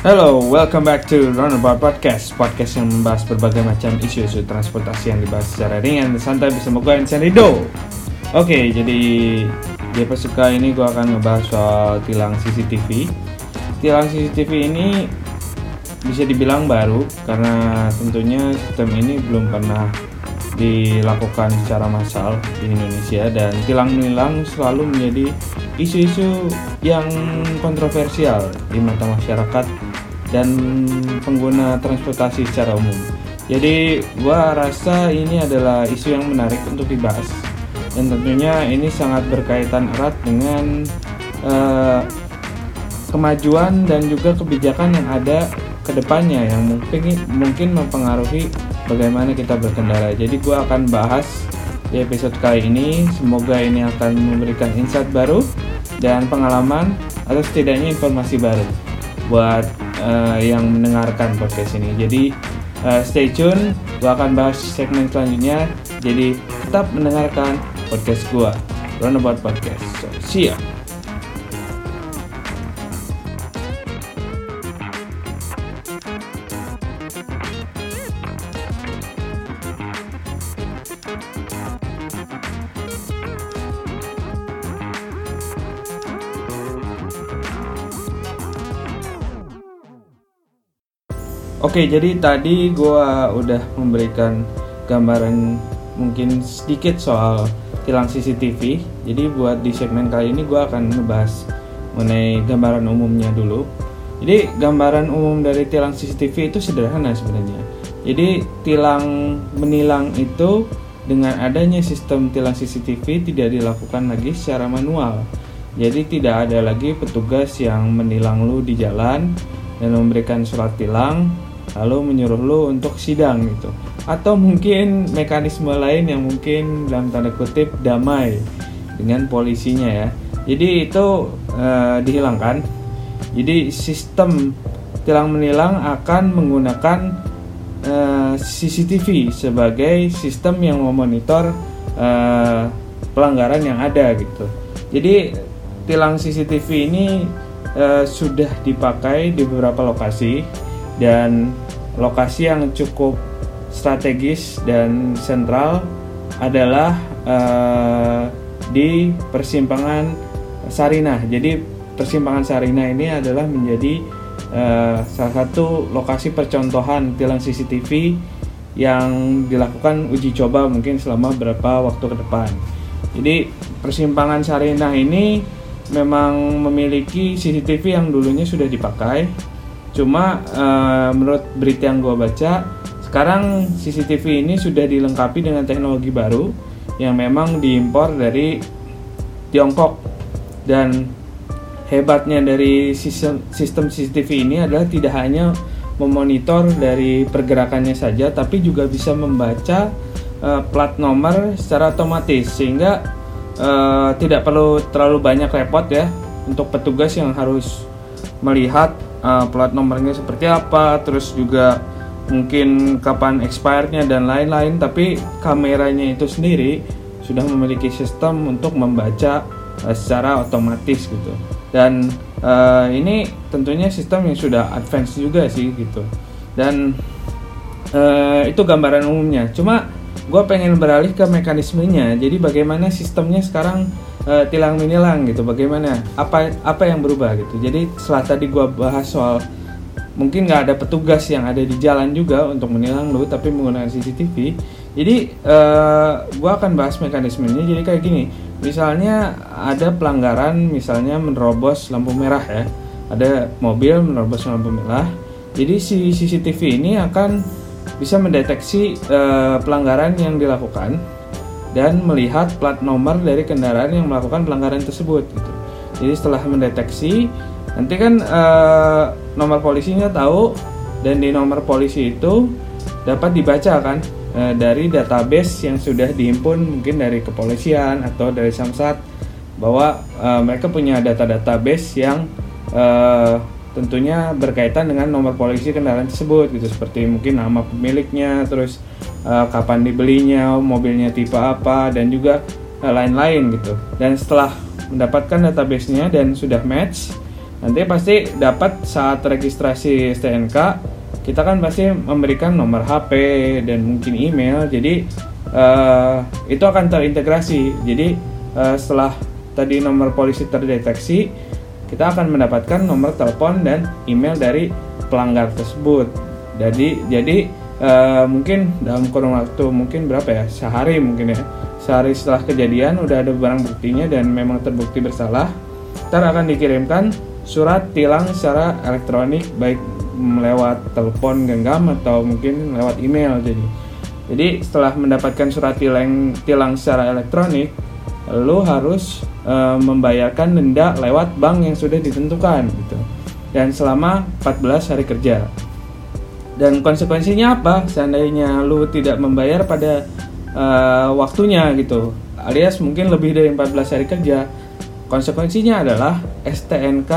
Hello, welcome back to Runabout Podcast Podcast yang membahas berbagai macam isu-isu transportasi yang dibahas secara ringan dan santai bersama gue, Insan Rido. Oke, jadi di episode ini gue akan ngebahas soal tilang CCTV Tilang CCTV ini bisa dibilang baru karena tentunya sistem ini belum pernah dilakukan secara massal di Indonesia dan tilang-nilang selalu menjadi isu-isu yang kontroversial di mata masyarakat dan pengguna transportasi secara umum. Jadi gua rasa ini adalah isu yang menarik untuk dibahas dan tentunya ini sangat berkaitan erat dengan uh, kemajuan dan juga kebijakan yang ada ke depannya yang mungkin mungkin mempengaruhi bagaimana kita berkendara. Jadi gua akan bahas di episode kali ini. Semoga ini akan memberikan insight baru dan pengalaman atau setidaknya informasi baru buat uh, yang mendengarkan podcast ini. Jadi uh, stay tune, gua akan bahas segmen selanjutnya. Jadi tetap mendengarkan podcast gua, Runabout Podcast. So, see ya. Oke, jadi tadi gue udah memberikan gambaran mungkin sedikit soal tilang CCTV. Jadi buat di segmen kali ini gue akan ngebahas mengenai gambaran umumnya dulu. Jadi gambaran umum dari tilang CCTV itu sederhana sebenarnya. Jadi tilang menilang itu dengan adanya sistem tilang CCTV tidak dilakukan lagi secara manual. Jadi tidak ada lagi petugas yang menilang lu di jalan dan memberikan surat tilang lalu menyuruh lo untuk sidang gitu. Atau mungkin mekanisme lain yang mungkin dalam tanda kutip damai dengan polisinya ya. Jadi itu uh, dihilangkan. Jadi sistem tilang menilang akan menggunakan eh, CCTV sebagai sistem yang memonitor uh, pelanggaran yang ada gitu. Jadi tilang CCTV ini sudah dipakai di beberapa lokasi dan lokasi yang cukup strategis dan sentral adalah uh, di persimpangan Sarinah. Jadi persimpangan Sarinah ini adalah menjadi uh, salah satu lokasi percontohan tilang CCTV yang dilakukan uji coba mungkin selama beberapa waktu ke depan. Jadi persimpangan Sarinah ini memang memiliki CCTV yang dulunya sudah dipakai Cuma uh, menurut berita yang gue baca, sekarang CCTV ini sudah dilengkapi dengan teknologi baru yang memang diimpor dari Tiongkok. Dan hebatnya dari sistem, sistem CCTV ini adalah tidak hanya memonitor dari pergerakannya saja, tapi juga bisa membaca uh, plat nomor secara otomatis. Sehingga uh, tidak perlu terlalu banyak repot ya untuk petugas yang harus melihat uh, plat nomornya seperti apa, terus juga mungkin kapan expirednya dan lain-lain. Tapi kameranya itu sendiri sudah memiliki sistem untuk membaca uh, secara otomatis gitu. Dan uh, ini tentunya sistem yang sudah advance juga sih gitu. Dan uh, itu gambaran umumnya. Cuma gue pengen beralih ke mekanismenya. Jadi bagaimana sistemnya sekarang uh, tilang menilang gitu bagaimana? Apa apa yang berubah gitu? Jadi setelah tadi gue bahas soal mungkin nggak ada petugas yang ada di jalan juga untuk menilang lu tapi menggunakan CCTV jadi uh, eh, gue akan bahas mekanismenya jadi kayak gini misalnya ada pelanggaran misalnya menerobos lampu merah ya. Ada mobil menerobos lampu merah. Jadi si CCTV ini akan bisa mendeteksi uh, pelanggaran yang dilakukan dan melihat plat nomor dari kendaraan yang melakukan pelanggaran tersebut gitu. Jadi setelah mendeteksi nanti kan e, nomor polisinya tahu dan di nomor polisi itu dapat dibaca kan e, dari database yang sudah dihimpun mungkin dari kepolisian atau dari Samsat bahwa e, mereka punya data database yang e, tentunya berkaitan dengan nomor polisi kendaraan tersebut gitu seperti mungkin nama pemiliknya terus uh, kapan dibelinya mobilnya tipe apa dan juga lain-lain uh, gitu. Dan setelah mendapatkan database-nya dan sudah match nanti pasti dapat saat registrasi STNK kita kan pasti memberikan nomor HP dan mungkin email. Jadi uh, itu akan terintegrasi. Jadi uh, setelah tadi nomor polisi terdeteksi kita akan mendapatkan nomor telepon dan email dari pelanggar tersebut. Jadi jadi uh, mungkin dalam kurun waktu mungkin berapa ya? Sehari mungkin ya. Sehari setelah kejadian udah ada barang buktinya dan memang terbukti bersalah. Ntar akan dikirimkan surat tilang secara elektronik baik lewat telepon genggam atau mungkin lewat email jadi. Jadi setelah mendapatkan surat tilang tilang secara elektronik lu harus e, membayarkan denda lewat bank yang sudah ditentukan gitu. Dan selama 14 hari kerja dan konsekuensinya apa? Seandainya lu tidak membayar pada e, waktunya gitu. Alias mungkin lebih dari 14 hari kerja. Konsekuensinya adalah STNK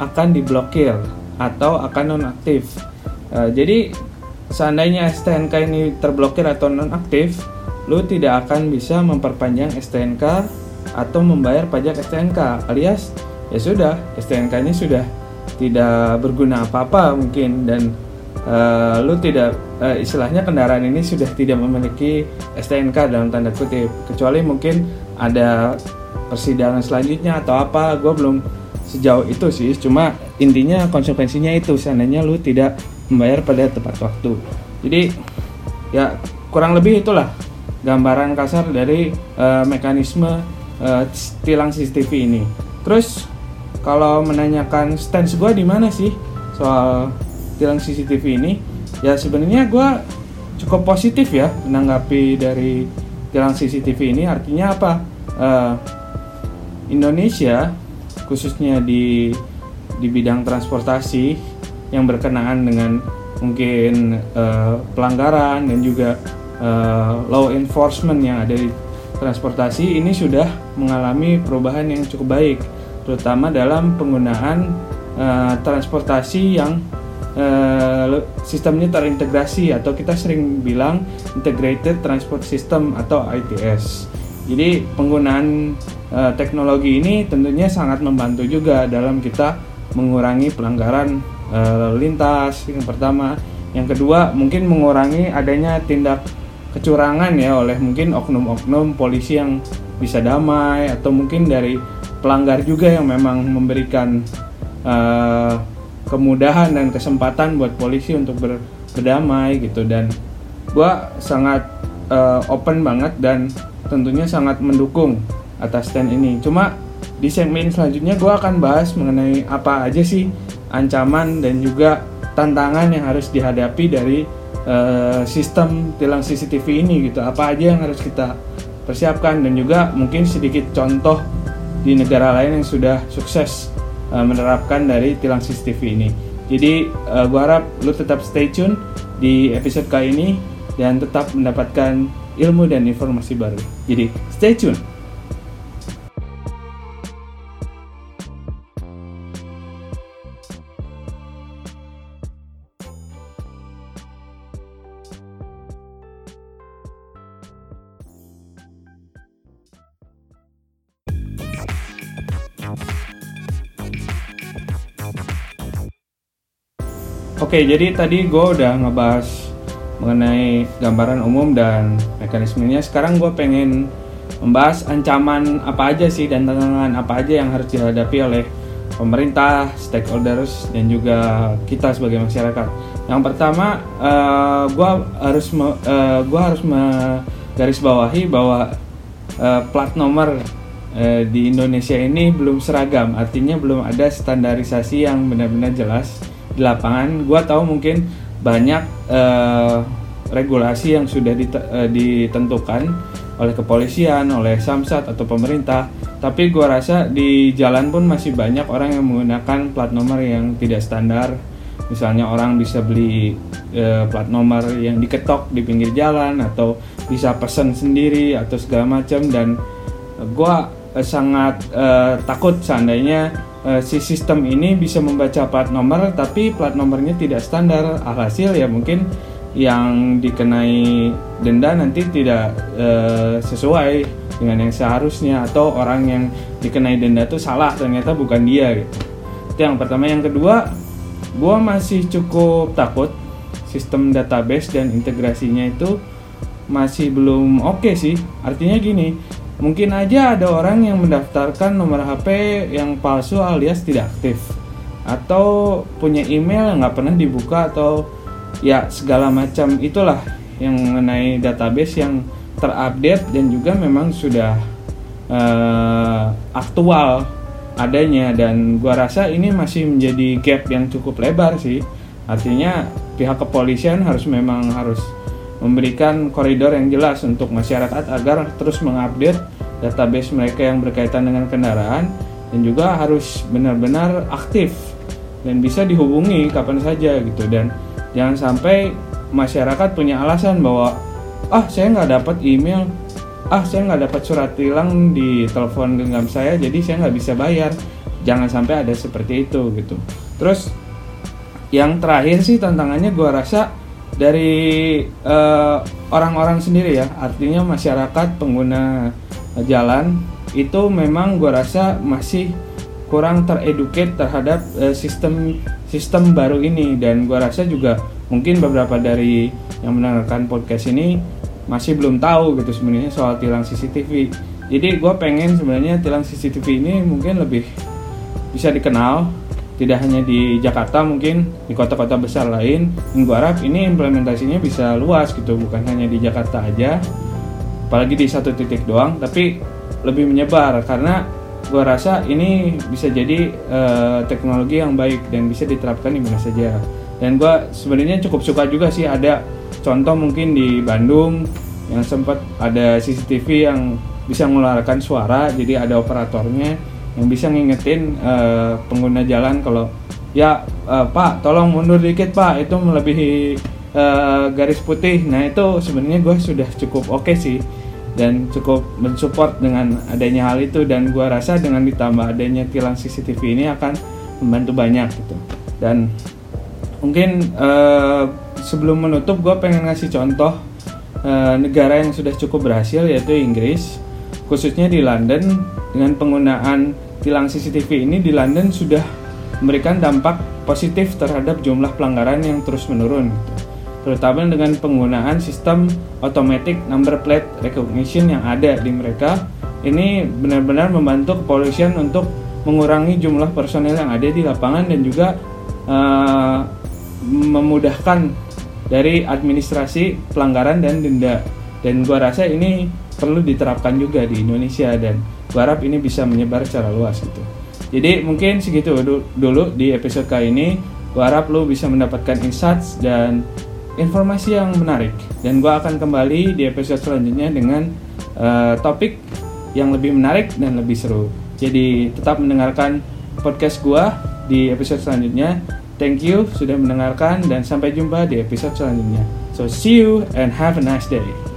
akan diblokir atau akan nonaktif. Uh, jadi seandainya STNK ini terblokir atau nonaktif, lu tidak akan bisa memperpanjang STNK atau membayar pajak STNK alias ya sudah STNK ini sudah tidak berguna apa-apa mungkin. Dan uh, lu tidak uh, istilahnya kendaraan ini sudah tidak memiliki STNK dalam tanda kutip. Kecuali mungkin ada persidangan selanjutnya atau apa gue belum sejauh itu sih. Cuma intinya konsekuensinya itu seandainya lu tidak membayar pada tepat waktu. Jadi ya kurang lebih itulah gambaran kasar dari uh, mekanisme uh, tilang CCTV ini. Terus kalau menanyakan stance gue di mana sih soal tilang CCTV ini ya sebenarnya gue cukup positif ya menanggapi dari tilang CCTV ini. Artinya apa? Uh, Indonesia khususnya di di bidang transportasi yang berkenaan dengan mungkin uh, pelanggaran dan juga uh, law enforcement yang ada di transportasi ini sudah mengalami perubahan yang cukup baik terutama dalam penggunaan uh, transportasi yang uh, sistemnya terintegrasi atau kita sering bilang integrated transport system atau ITS jadi penggunaan uh, teknologi ini tentunya sangat membantu juga dalam kita mengurangi pelanggaran uh, lintas yang pertama. Yang kedua mungkin mengurangi adanya tindak kecurangan ya oleh mungkin oknum-oknum polisi yang bisa damai atau mungkin dari pelanggar juga yang memang memberikan uh, kemudahan dan kesempatan buat polisi untuk ber, berdamai gitu dan gua sangat uh, open banget dan tentunya sangat mendukung atas stand ini. Cuma di segmen selanjutnya gue akan bahas mengenai apa aja sih ancaman dan juga tantangan yang harus dihadapi dari uh, sistem tilang CCTV ini gitu. Apa aja yang harus kita persiapkan dan juga mungkin sedikit contoh di negara lain yang sudah sukses uh, menerapkan dari tilang CCTV ini. Jadi uh, gue harap lu tetap stay tune di episode kali ini dan tetap mendapatkan ilmu dan informasi baru. Jadi stay tune. Oke, jadi tadi gue udah ngebahas mengenai gambaran umum dan mekanismenya. Sekarang gue pengen membahas ancaman apa aja sih dan tantangan apa aja yang harus dihadapi oleh pemerintah, stakeholders, dan juga kita sebagai masyarakat. Yang pertama, uh, eh, gue harus uh, eh, gua harus garis bawahi bahwa uh, plat nomor uh, di Indonesia ini belum seragam, artinya belum ada standarisasi yang benar-benar jelas di lapangan. Gue tahu mungkin banyak uh, regulasi yang sudah uh, ditentukan oleh kepolisian, oleh Samsat atau pemerintah. Tapi gue rasa di jalan pun masih banyak orang yang menggunakan plat nomor yang tidak standar. Misalnya orang bisa beli uh, plat nomor yang diketok di pinggir jalan atau bisa pesen sendiri atau segala macam dan gue sangat uh, takut seandainya uh, si sistem ini bisa membaca plat nomor tapi plat nomornya tidak standar. Alhasil ya mungkin yang dikenai denda nanti tidak uh, sesuai dengan yang seharusnya atau orang yang dikenai denda itu salah ternyata bukan dia gitu. Itu yang pertama. Yang kedua gue masih cukup takut sistem database dan integrasinya itu masih belum oke okay sih. Artinya gini mungkin aja ada orang yang mendaftarkan nomor HP yang palsu alias tidak aktif. Atau punya email yang nggak pernah dibuka atau ya segala macam itulah yang mengenai database yang terupdate dan juga memang sudah uh, aktual adanya. Dan gua rasa ini masih menjadi gap yang cukup lebar sih. Artinya pihak kepolisian harus memang harus memberikan koridor yang jelas untuk masyarakat agar terus mengupdate database mereka yang berkaitan dengan kendaraan dan juga harus benar-benar aktif dan bisa dihubungi kapan saja gitu. Dan jangan sampai masyarakat punya alasan bahwa ah saya nggak dapat email ah saya nggak dapat surat tilang di telepon genggam saya jadi saya nggak bisa bayar. Jangan sampai ada seperti itu gitu. Terus yang terakhir sih tantangannya gue rasa dari eh, orang-orang uh, sendiri ya. Artinya masyarakat pengguna jalan itu memang gue rasa masih kurang tereduket terhadap uh, sistem sistem baru ini. Dan gue rasa juga mungkin beberapa dari yang mendengarkan podcast ini masih belum tahu gitu sebenarnya soal tilang CCTV jadi gue pengen sebenarnya tilang CCTV ini mungkin lebih bisa dikenal tidak hanya di Jakarta mungkin di kota-kota besar lain. Dan gue harap ini implementasinya bisa luas gitu bukan hanya di Jakarta aja apalagi di satu titik doang tapi lebih menyebar karena gue rasa ini bisa jadi uh, teknologi yang baik dan bisa diterapkan di mana saja. Dan gue sebenarnya cukup suka juga sih ada contoh mungkin di Bandung yang sempat ada CCTV yang bisa mengeluarkan suara jadi ada operatornya yang bisa ngingetin uh, pengguna jalan kalau ya uh, Pak tolong mundur dikit Pak. Itu melebihi uh, garis putih. Nah itu sebenarnya gue sudah cukup oke okay sih dan cukup mensupport dengan adanya hal itu dan gua rasa dengan ditambah adanya tilang CCTV ini akan membantu banyak gitu. Dan mungkin uh, sebelum menutup gue pengen ngasih contoh uh, negara yang sudah cukup berhasil yaitu Inggris khususnya di London. Dengan penggunaan tilang CCTV ini di London sudah memberikan dampak positif terhadap jumlah pelanggaran yang terus menurun gitu terutama dengan penggunaan sistem automatic number plate recognition yang ada di mereka. Ini benar-benar membantu kepolisian untuk mengurangi jumlah personel yang ada di lapangan dan juga uh, memudahkan dari administrasi pelanggaran dan denda. Dan gua rasa ini perlu diterapkan juga di Indonesia dan gua harap ini bisa menyebar secara luas gitu. Jadi mungkin segitu dulu di episode kali ini. Gua harap lu bisa mendapatkan insights dan informasi yang menarik dan gue akan kembali di episode selanjutnya dengan uh, topik yang lebih menarik dan lebih seru. Jadi tetap mendengarkan podcast gue di episode selanjutnya. Thank you sudah mendengarkan dan sampai jumpa di episode selanjutnya. So see you and have a nice day.